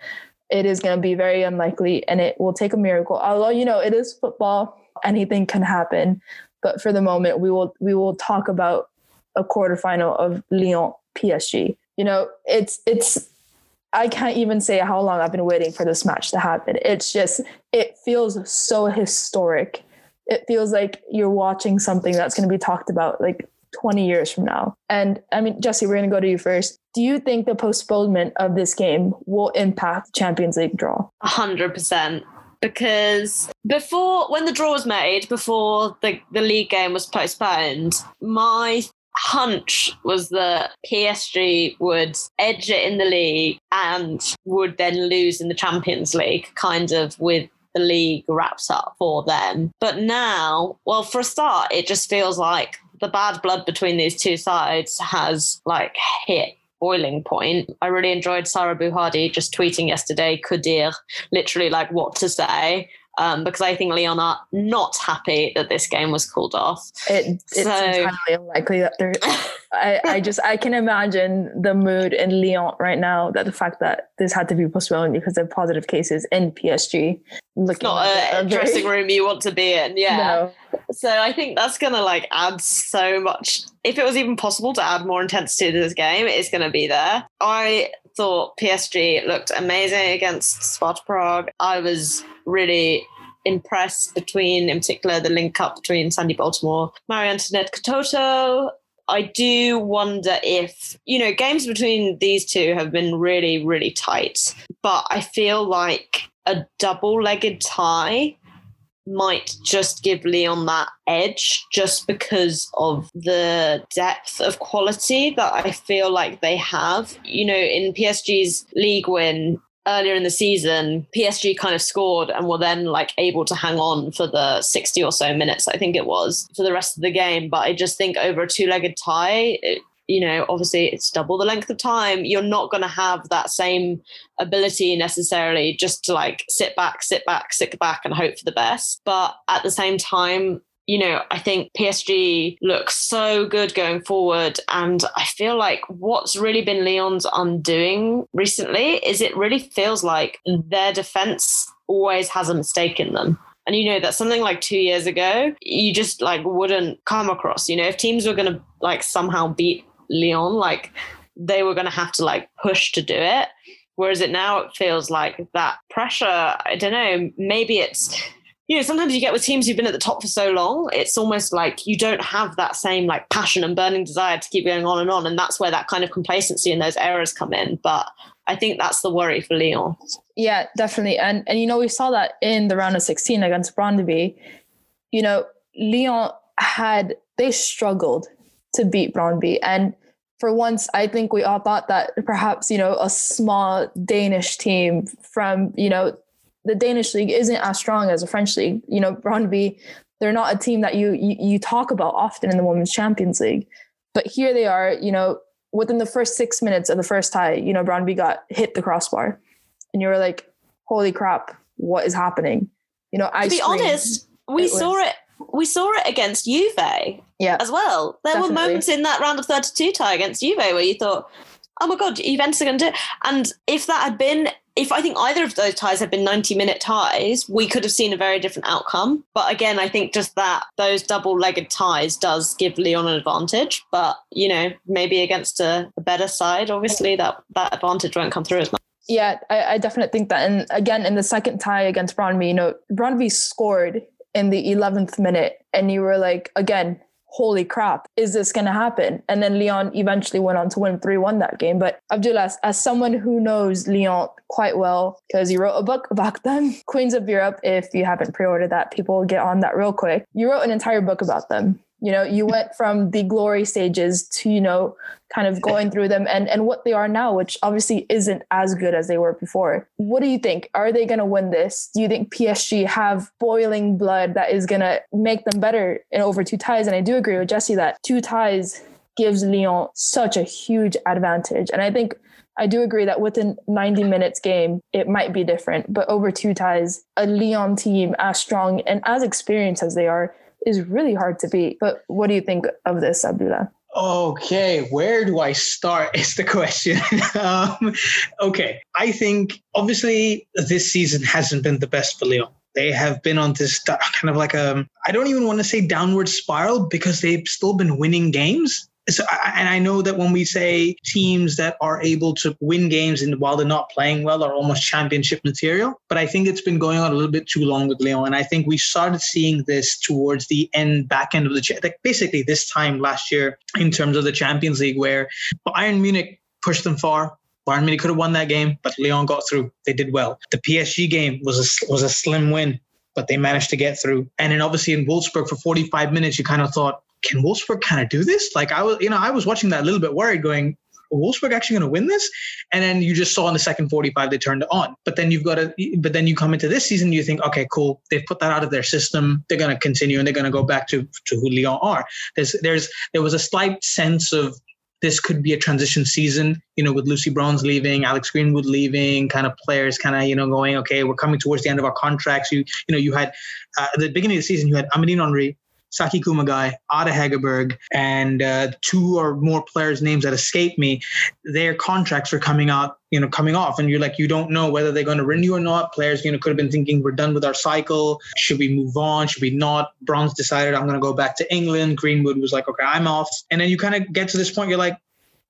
It is going to be very unlikely and it will take a miracle. Although, you know, it is football, anything can happen. But for the moment, we will we will talk about a quarterfinal of Lyon PSG. You know, it's it's I can't even say how long I've been waiting for this match to happen. It's just, it feels so historic. It feels like you're watching something that's going to be talked about like 20 years from now. And I mean, Jesse, we're going to go to you first. Do you think the postponement of this game will impact the Champions League draw? 100% because before when the draw was made before the, the league game was postponed my hunch was that PSG would edge it in the league and would then lose in the Champions League, kind of with the league wraps up for them. But now, well, for a start, it just feels like the bad blood between these two sides has like hit boiling point. I really enjoyed Sarah Bouhaddi just tweeting yesterday, could literally like what to say um, because I think Lyon are not happy that this game was called off. It, it's so, entirely unlikely that they're. I, I just I can imagine the mood in Lyon right now. That the fact that this had to be postponed because of positive cases in PSG. Looking not a, a dressing room you want to be in. Yeah. No. So I think that's gonna like add so much. If it was even possible to add more intensity to this game, it's gonna be there. I thought PSG looked amazing against Sparta Prague. I was really impressed between, in particular, the link up between Sandy Baltimore, Marie Antoinette Katoto. I do wonder if, you know, games between these two have been really, really tight. But I feel like a double legged tie might just give Lyon that edge just because of the depth of quality that I feel like they have. You know, in PSG's league win, earlier in the season, PSG kind of scored and were then like able to hang on for the 60 or so minutes, I think it was, for the rest of the game. But I just think over a two legged tie, it, you know, obviously it's double the length of time. You're not going to have that same ability necessarily just to like sit back, sit back, sit back and hope for the best. But at the same time, you know, I think PSG looks so good going forward. And I feel like what's really been Lyon's undoing recently is it really feels like their defense always has a mistake in them. And you know that something like two years ago, you just like wouldn't come across. You know, if teams were gonna like somehow beat Lyon, like they were gonna have to like push to do it. Whereas it now it feels like that pressure, I don't know, maybe it's you know, sometimes you get with teams who've been at the top for so long, it's almost like you don't have that same like passion and burning desire to keep going on and on. And that's where that kind of complacency and those errors come in. But I think that's the worry for Lyon. Yeah, definitely. And and you know, we saw that in the round of 16 against Brøndby. You know, Lyon had they struggled to beat Brøndby. And for once, I think we all thought that perhaps, you know, a small Danish team from, you know, the Danish league isn't as strong as the French league. You know, Brøndby, they're not a team that you, you you talk about often in the Women's Champions League. But here they are, you know, within the first six minutes of the first tie, you know, Brøndby got hit the crossbar. And you were like, holy crap, what is happening? You know, I To be screamed. honest, we It saw was- it we saw it against Juve Yeah. as well. There were moments in that round of 32 tie against Juve where you thought, oh my God, Juventus are going to do it. And if that had been, if I think either of those ties had been 90 minute ties, we could have seen a very different outcome. But again, I think just that those double legged ties does give Lyon an advantage. But, you know, maybe against a, a better side, obviously that, that advantage won't come through as much. Yeah, I, I definitely think that. And again, in the second tie against Brøndby, you know, Brøndby scored in the 11th minute, and you were like, again, holy crap, is this going to happen? And then Lyon eventually went on to win 3 1 that game. But Abdullah, as- someone who knows Lyon quite well, because you wrote a book [LAUGHS] about them, Queens of Europe, if you haven't pre ordered that, people get on that real quick. You wrote an entire book about them. You know, you went from the glory stages to, you know, kind of going through them and, and what they are now, which obviously isn't as good as they were before. What do you think? Are they going to win this? Do you think PSG have boiling blood that is going to make them better in over two ties? And I do agree with Jesse that two ties gives Lyon such a huge advantage. And I think I do agree that within 90 minutes game, it might be different. But over two ties, a Lyon team as strong and as experienced as they are is really hard to beat. But what do you think of this, Abdullah? Okay, where do I start [LAUGHS] is the question. um, okay, I think obviously this season hasn't been the best for Lyon. They have been on this kind of like a, I don't even want to say downward spiral because they've still been winning games. So, and I know that when we say teams that are able to win games and while they're not playing well are almost championship material, but I think it's been going on a little bit too long with Lyon. And I think we started seeing this towards the end, back end of the, like basically this time last year in terms of the Champions League, where Bayern Munich pushed them far. Bayern Munich could have won that game, but Lyon got through. They did well. The PSG game was a, was a slim win, but they managed to get through. And then obviously in Wolfsburg for 45 minutes, you kind of thought, can Wolfsburg kind of do this? Like I was, you know, I was watching that a little bit worried, going, Wolfsburg actually going to win this? And then you just saw in the second 45 they turned it on. But then you've got to, but then you come into this season, you think, okay, cool, they've put that out of their system. They're going to continue and they're going to go back to to who Lyon are. There's there's there was a slight sense of this could be a transition season, you know, with Lucy Bronze leaving, Alex Greenwood leaving, kind of players kind of, you know, going, okay, we're coming towards the end of our contracts. You, you know, you had uh, at the beginning of the season, you had Amandine Henry, Saki Kumagai, Ada Hegerberg, and uh, two or more players' names that escape me. Their contracts are coming out, you know, coming off, and you're like, you don't know whether they're going to renew or not. Players, you know, could have been thinking, we're done with our cycle. Should we move on? Should we not? Bronze decided, I'm going to go back to England. Greenwood was like, okay, I'm off. And then you kind of get to this point, you're like,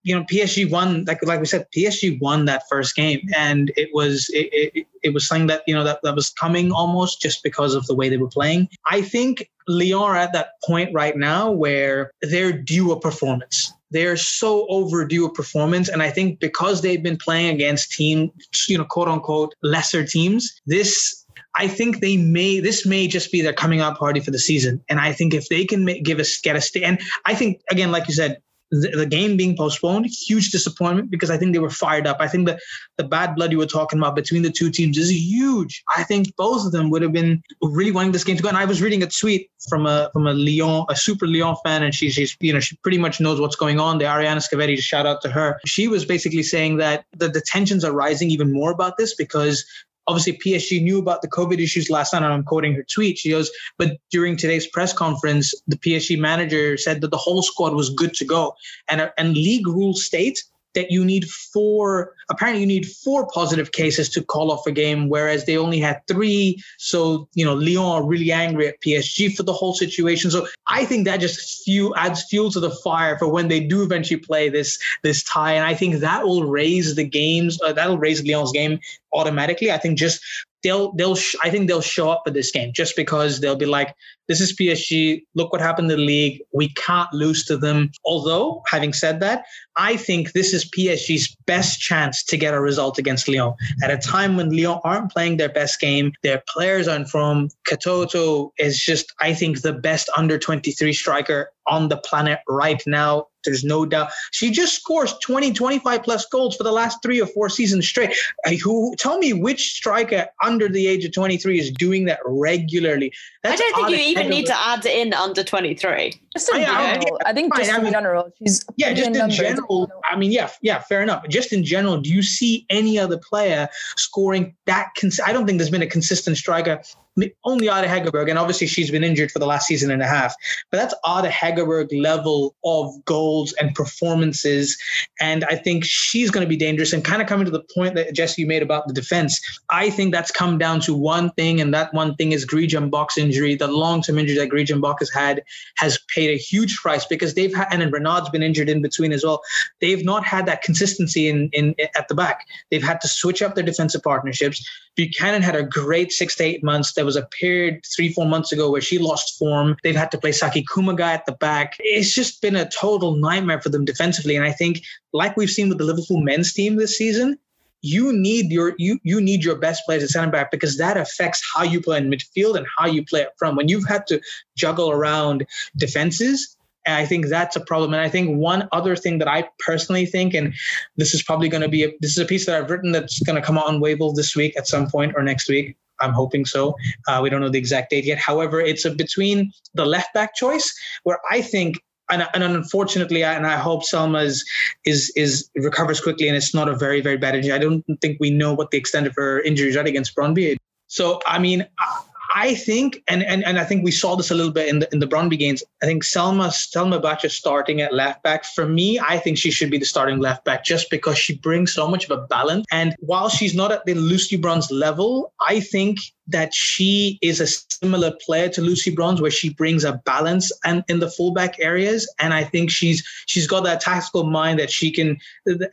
you know, PSG won, like like we said, PSG won that first game, and it was it, it, it was something that you know that, that was coming almost just because of the way they were playing. I think Lyon are at that point right now where they're due a performance. They're so overdue a performance, and I think because they've been playing against team, you know, quote unquote lesser teams, this I think they may this may just be their coming out party for the season. And I think if they can make, give us get a stay, and I think again, like you said, the, game being postponed, huge disappointment because I think they were fired up. I think that the bad blood you were talking about between the two teams is huge. I think both of them would have been really wanting this game to go. And I was reading a tweet from a from a Lyon, a super Lyon fan, and she's, she's you know she pretty much knows what's going on. The Ariana Scavetti, shout out to her. She was basically saying that the, the tensions are rising even more about this because obviously PSG knew about the COVID issues last night, and I'm quoting her tweet. She goes, but during today's press conference, the PSG manager said that the whole squad was good to go. And, and league rules state that you need four apparently you need four positive cases to call off a game whereas they only had three. So you know lyon are really angry at psg for the whole situation. So i think that just fuel adds fuel to the fire for when they do eventually play this this tie. And i think that will raise the games uh, that'll raise lyon's game automatically. I think just they'll they'll sh- I think they'll show up for this game just because they'll be like, this is PSG. Look what happened in the league. We can't lose to them. Although, having said that, I think this is PSG's best chance to get a result against Lyon at a time when Lyon aren't playing their best game. Their players aren't from. Katoto is just, I think, the best under 23 striker on the planet right now. There's no doubt. She just scores 20, 25 plus goals for the last three or four seasons straight. Who tell me which striker under the age of 23 is doing that regularly? That's I don't think you even need to add in under 23. Just in I, general, I, I think just in general, she's yeah, just in general. I mean, yeah, yeah, fair enough. Just in general, do you see any other player scoring that? Cons- I don't think there's been a consistent striker only Ada Hegerberg, and obviously she's been injured for the last season and a half. But that's Ada Hegerberg level of goals and performances, and I think she's going to be dangerous. And kind of coming to the point that Jesse you made about the defense, I think that's come down to one thing, and that one thing is Griedge Mbock's injury. The long-term injury that Gry Jambok has had has paid a huge price because they've had, and then Renard's been injured in between as well. They've not had that consistency in in at the back. They've had to switch up their defensive partnerships. Buchanan had a great six to eight months. There was a period three, four months ago where she lost form. They've had to play Saki Kumagai at the back. It's just been a total nightmare for them defensively. And I think, like we've seen with the Liverpool men's team this season, you need your you you need your best players at center back because that affects how you play in midfield and how you play up front. When you've had to juggle around defenses, and I think that's a problem. And I think one other thing that I personally think, and this is probably going to be a, this is a piece that I've written that's going to come out on Wavell this week at some point or next week. I'm hoping so. Uh, we don't know the exact date yet. However, it's a, between the left back choice, where I think and, and, unfortunately, and I hope Selma is, is is recovers quickly, and it's not a very very bad injury. I don't think we know what the extent of her injuries are against Brøndby. So I mean, I think, and, and and I think we saw this a little bit in the in the Brøndby games. I think Selma Selma Bacha starting at left back. For me, I think she should be the starting left back just because she brings so much of a balance. And while she's not at the Lucy Bronze level, I think that she is a similar player to Lucy Bronze, where she brings a balance and in the fullback areas. And I think she's she's got that tactical mind that she can,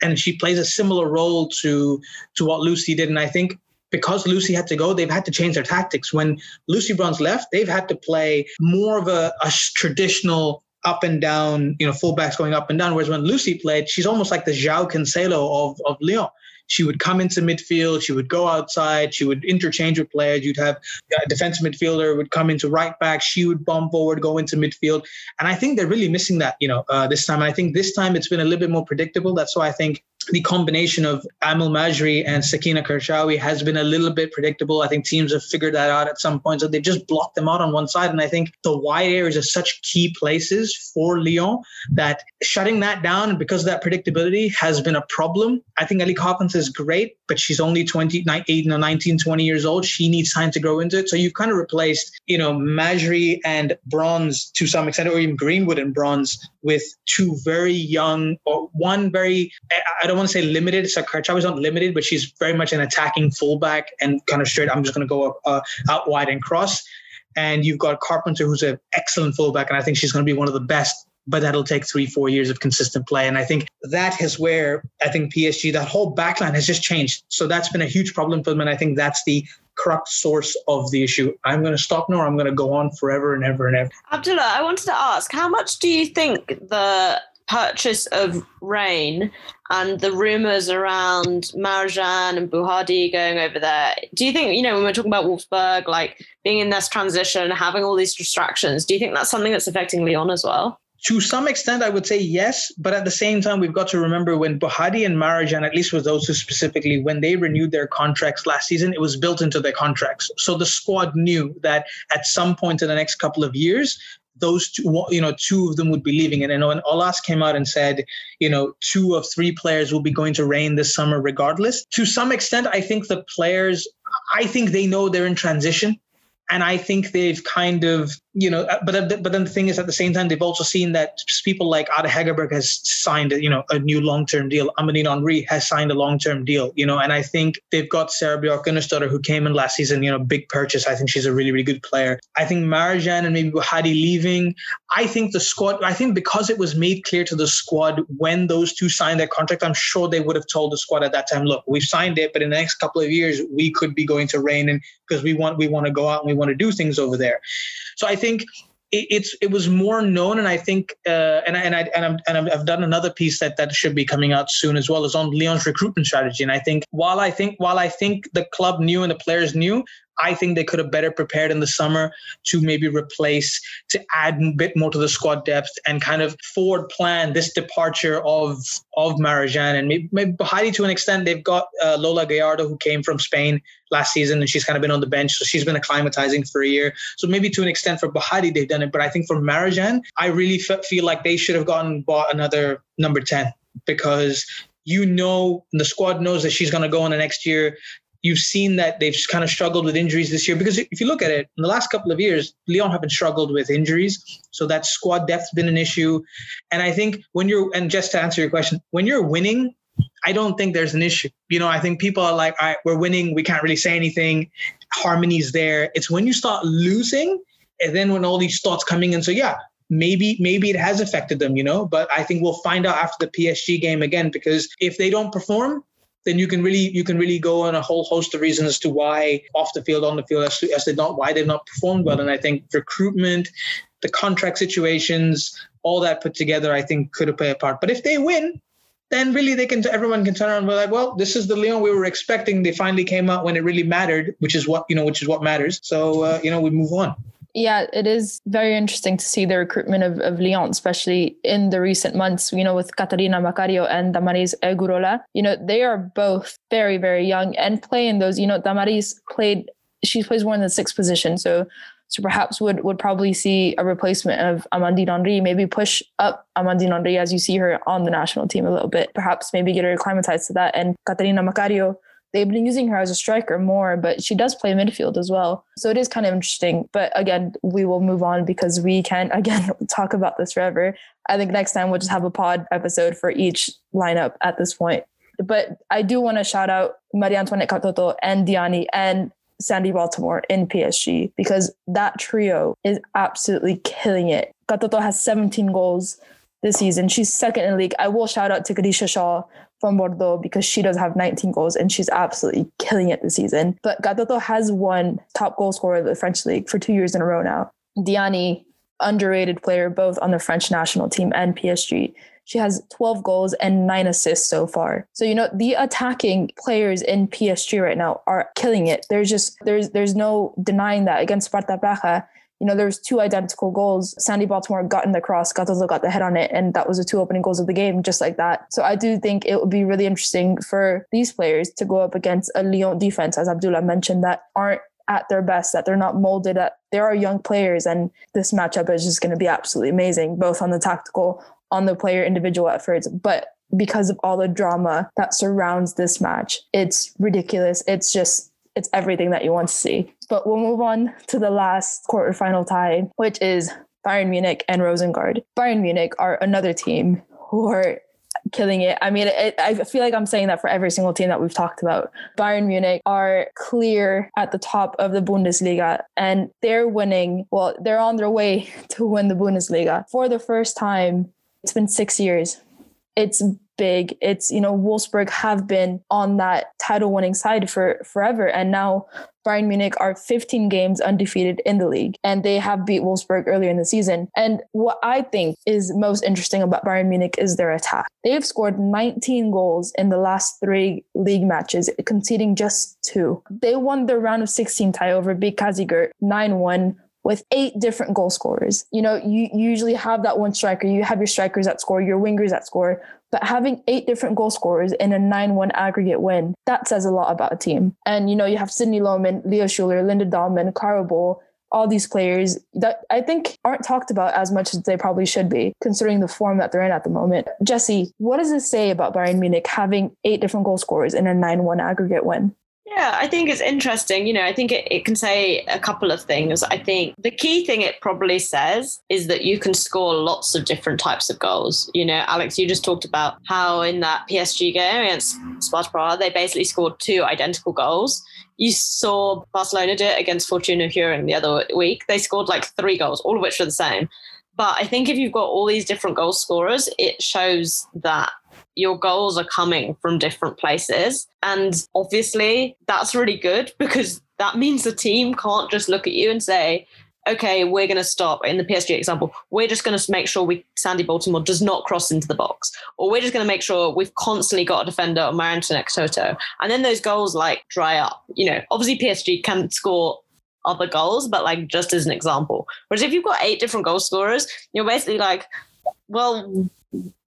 and she plays a similar role to to what Lucy did. And I think because Lucy had to go, they've had to change their tactics. When Lucy Bronze left, they've had to play more of a, a traditional up and down, you know, fullbacks going up and down. Whereas when Lucy played, she's almost like the João Cancelo of, of Lyon. She would come into midfield, she would go outside, she would interchange with players. You'd have a defensive midfielder would come into right back, she would bomb forward, go into midfield. And I think they're really missing that, you know, uh, this time. And I think this time it's been a little bit more predictable. That's why I think the combination of Amel Majri and Sakina Karchaoui has been a little bit predictable. I think teams have figured that out at some point. So they just blocked them out on one side. And I think the wide areas are such key places for Lyon that shutting that down because of that predictability has been a problem. I think Ellie Carpenter is great, but she's only 20, 18 19, 20 years old. She needs time to grow into it. So you've kind of replaced, you know, Majri and Bronze to some extent, or even Greenwood and Bronze with two very young, or one very, I don't want to say limited. So is not limited, but she's very much an attacking fullback and kind of straight. I'm just going to go uh, out wide and cross. And you've got Carpenter, who's an excellent fullback, and I think she's going to be one of the best. But that'll take three, four years of consistent play. And I think that is where I think PSG, that whole backline has just changed. So that's been a huge problem for them. And I think that's the crux source of the issue. I'm going to stop now. I'm going to go on forever and ever and ever. Abdullah, I wanted to ask, how much do you think the purchase of Reign and the rumors around Marozsán and Bouhaddi going over there. Do you think, you know, when we're talking about Wolfsburg, like being in this transition, having all these distractions, do you think that's something that's affecting Lyon as well? To some extent, I would say yes, but at the same time, we've got to remember when Bouhaddi and Marozsán, at least with those two specifically, when they renewed their contracts last season, it was built into their contracts. So the squad knew that at some point in the next couple of years, those two, you know, two of them would be leaving. And know when Aulas came out and said, you know, two of three players will be going to Reign this summer regardless. To some extent, I think the players, I think they know they're in transition and I think they've kind of, you know, but but then the thing is, at the same time, they've also seen that people like Ada Hegerberg has signed, you know, a new long-term deal. Amandine Henry has signed a long-term deal, you know, and I think they've got Sara Björk who came in last season, you know, big purchase. I think she's a really, really good player. I think Marozsán and maybe Hadi leaving. I think the squad. I think because it was made clear to the squad when those two signed their contract, I'm sure they would have told the squad at that time, look, we've signed it, but in the next couple of years, we could be going to Reign and because we want we want to go out and we want to do things over there. So I think it, it's it was more known, and I think uh, and I, and I and I'm and I've done another piece that that should be coming out soon as well as on Lyon's recruitment strategy. And I think while I think while I think the club knew and the players knew, I think they could have better prepared in the summer to maybe replace, to add a bit more to the squad depth and kind of forward plan this departure of of Marozsán and maybe, maybe Bouhaddi to an extent. They've got uh, Lola Gallardo who came from Spain last season and she's kind of been on the bench, so she's been acclimatizing for a year. So maybe to an extent for Bouhaddi they've done it, but I think for Marozsán, I really f- feel like they should have gone bought another number ten because you know the squad knows that she's going to go in the next year you've seen that they've kind of struggled with injuries this year because if you look at it in the last couple of years Lyon haven't struggled with injuries. So that squad depth's been an issue. And i think when you're and just to answer your question when you're winning i don't think there's an issue. You know i think people are like all right we're winning. We can't really say anything. Harmony's there. It's when you start losing and then when all these thoughts coming in so yeah maybe maybe it has affected them you know? But i think we'll find out after the psg game again because if they don't perform then you can really you can really go on a whole host of reasons as to why off the field, on the field, as, to, as they not why they've not performed well. And I think recruitment, the contract situations, all that put together, I think could played a part. But if they win, then really they can everyone can turn around and be like, well, this is the Lyon we were expecting. They finally came out when it really mattered, which is what you know, which is what matters. So uh, you know, we move on yeah, it is very interesting to see the recruitment of, of Lyon, especially in the recent months, you know, with Catarina Macario and Damaris Egurrola. You know, they are both very, very young and play in those, you know, Damaris played, she plays more in the sixth position. So, so perhaps would, would probably see a replacement of Amandine Henry, maybe push up Amandine Henry as you see her on the national team a little bit, perhaps maybe get her acclimatized to that. And Catarina Macario they've been using her as a striker more, but she does play midfield as well. So it is kind of interesting. But again, we will move on because we can't [LAUGHS] again talk about this forever. I think next time we'll just have a pod episode for each lineup at this point. But I do want to shout out Marie Antoinette Katoto and Diani and Sandy Baltimore in PSG because that trio is absolutely killing it. Katoto has 17 goals this season. She's second in the league. I will shout out to Khadija Shaw from Bordeaux because she does have 19 goals and she's absolutely killing it this season. But Katoto has won top goal scorer of the French league for two years in a row now. Diani, underrated player both on the French national team and PSG. She has 12 goals and nine assists so far. So you know the attacking players in PSG right now are killing it. There's just there's there's no denying that against Sparta Praha you know, there was two identical goals. Sandy Baltimore got in the cross, Katoto got the head on it, and that was the two opening goals of the game, just like that. So I do think it would be really interesting for these players to go up against a Lyon defense, as Abdullah mentioned, that aren't at their best, that they're not molded at. There are young players, and this matchup is just going to be absolutely amazing, both on the tactical, on the player individual efforts, but because of all the drama that surrounds this match, it's ridiculous. It's just it's everything that you want to see. But we'll move on to the last quarterfinal tie, which is Bayern Munich and Rosengard. Bayern Munich are another team who are killing it. I mean, it, I feel like I'm saying that for every single team that we've talked about. Bayern Munich are clear at the top of the Bundesliga and they're winning. Well, they're on their way [LAUGHS] to win the Bundesliga for the first time. It's been six years. It's big. It's, you know, Wolfsburg have been on that title winning side for forever. And now Bayern Munich are 15 games undefeated in the league and they have beat Wolfsburg earlier in the season. And what I think is most interesting about Bayern Munich is their attack. They've scored 19 goals in the last three league matches, conceding just two. They won their round of 16 tie over BIIK Kazygurt 9 1 with eight different goal scorers. You know, you usually have that one striker, you have your strikers that score, your wingers that score, but having eight different goal scorers in a 9 1 aggregate win, that says a lot about a team. And, you know, you have Sydney Lohmann, Lea Schüller, Linda Dallmann, Klara Bühl, all these players that I think aren't talked about as much as they probably should be, considering the form that they're in at the moment. Jesse, what does this say about Bayern Munich having eight different goal scorers in a 9 1 aggregate win? Yeah, I think it's interesting. You know, I think it, it can say a couple of things. I think the key thing it probably says is that you can score lots of different types of goals. You know, Alex, you just talked about how in that PSG game against Sparta they basically scored two identical goals. You saw Barcelona do it against Fortuna Hjørring the other week. They scored like three goals, all of which are the same. But I think if you've got all these different goal scorers, it shows that your goals are coming from different places. And obviously, that's really good [LAUGHS] because that means the team can't just look at you and say, okay, we're going to stop. In the PSG example, we're just going to make sure we Sandy Baltimore does not cross into the box, or we're just going to make sure we've constantly got a defender on Antoinette Toto. And then those goals like dry up. You know, obviously PSG can score other goals, but like just as an example. Whereas if you've got eight different goal scorers, you're basically like, well,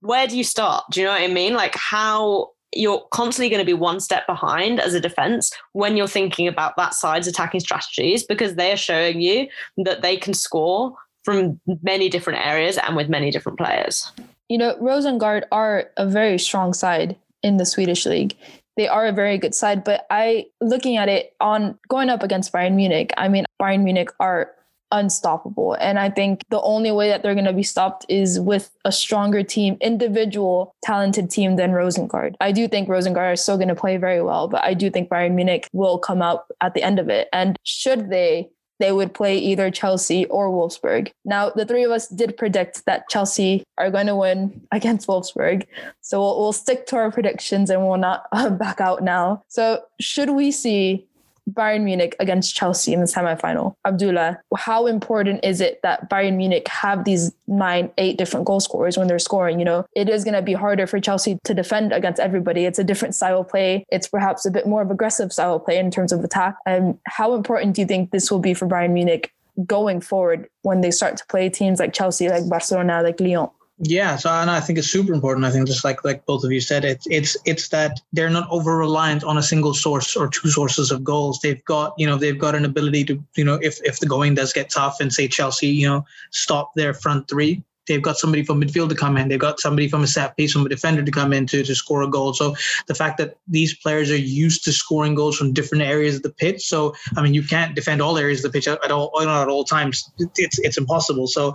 where do you start? Do you know what I mean? Like how you're constantly going to be one step behind as a defense when you're thinking about that side's attacking strategies because they are showing you that they can score from many different areas and with many different players. You know, Rosengard are a very strong side in the Swedish league. They are a very good side, but I looking at it on going up against Bayern Munich, I mean Bayern Munich are unstoppable. And I think the only way that they're going to be stopped is with a stronger team, individual, talented team than Rosengard. I do think Rosengard are still going to play very well, but I do think Bayern Munich will come out at the end of it. And should they they would play either Chelsea or Wolfsburg. Now, the three of us did predict that Chelsea are going to win [LAUGHS] against Wolfsburg. So we'll, we'll stick to our predictions and we'll not uh, [LAUGHS] back out now. So, should we see Bayern Munich against Chelsea in the semifinal. Abdullah, how important is it that Bayern Munich have these nine, eight different goal scorers when they're scoring? You know, it is going to be harder for Chelsea to defend against everybody. It's a different style of play. It's perhaps a bit more of aggressive style of play in terms of attack. And how important do you think this will be for Bayern Munich going forward when they start to play teams like Chelsea, like Barcelona, like Lyon? Yeah, so and I think it's super important. I think just like like both of you said, it's it's it's that they're not over reliant on a single source or two sources of goals. They've got you know they've got an ability to you know if if the going does get tough and say Chelsea you know stop their front three, they've got somebody from midfield to come in. They've got somebody from a set piece, from a defender to come in to, to score a goal. So the fact that these players are used to scoring goals from different areas of the pitch. So I mean, you can't defend all areas of the pitch at, all, at all times. It's it's impossible. So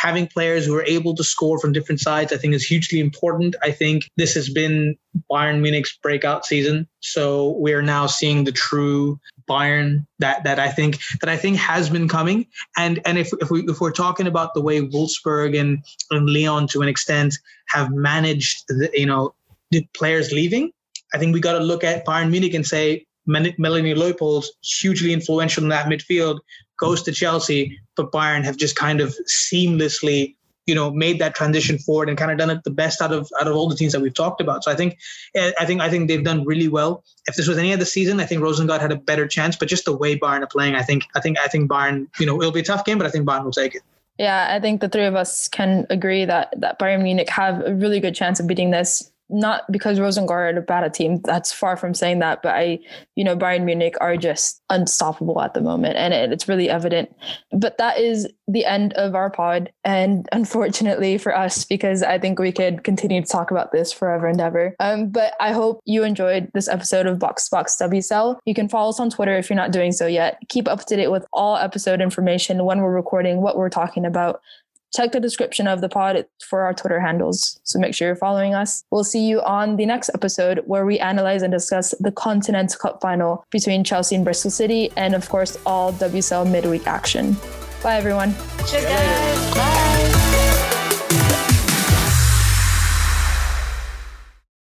having players who are able to score from different sides, I think is hugely important. I think this has been Bayern Munich's breakout season. So we're now seeing the true Bayern that that I think that I think has been coming. And and if if we if we're talking about the way Wolfsburg and, and Lyon to an extent have managed the, you know the players leaving, I think we got to look at Bayern Munich and say Melanie Leupolz, hugely influential in that midfield, goes to Chelsea, but Bayern have just kind of seamlessly, you know, made that transition forward and kind of done it the best out of out of all the teams that we've talked about. So I think, eh, I think, I think they've done really well. If this was any other season, I think Rosengard had a better chance. But just the way Bayern are playing, I think, I think, I think Bayern, you know, it'll be a tough game, but I think Bayern will take it. Yeah, I think the three of us can agree that that Bayern Munich have a really good chance of beating this not because Rosengard are a bad team. That's far from saying that. But I, you know, Bayern Munich are just unstoppable at the moment, and it, it's really evident. But that is the end of our pod, and [LAUGHS] unfortunately for us, because I think we could continue to talk about this forever and ever. Um, but I hope you enjoyed this episode of Box Box WSL. You can follow us on Twitter if you're not doing so yet. Keep up to date with all episode information when we're recording, what we're talking about, check the description of the pod for our Twitter handles. So make sure you're following us. We'll see you on the next episode where we analyze and discuss the Continental Cup final between Chelsea and Bristol City, and of course, all WSL midweek action. Bye, everyone. Cheers, guys. Bye.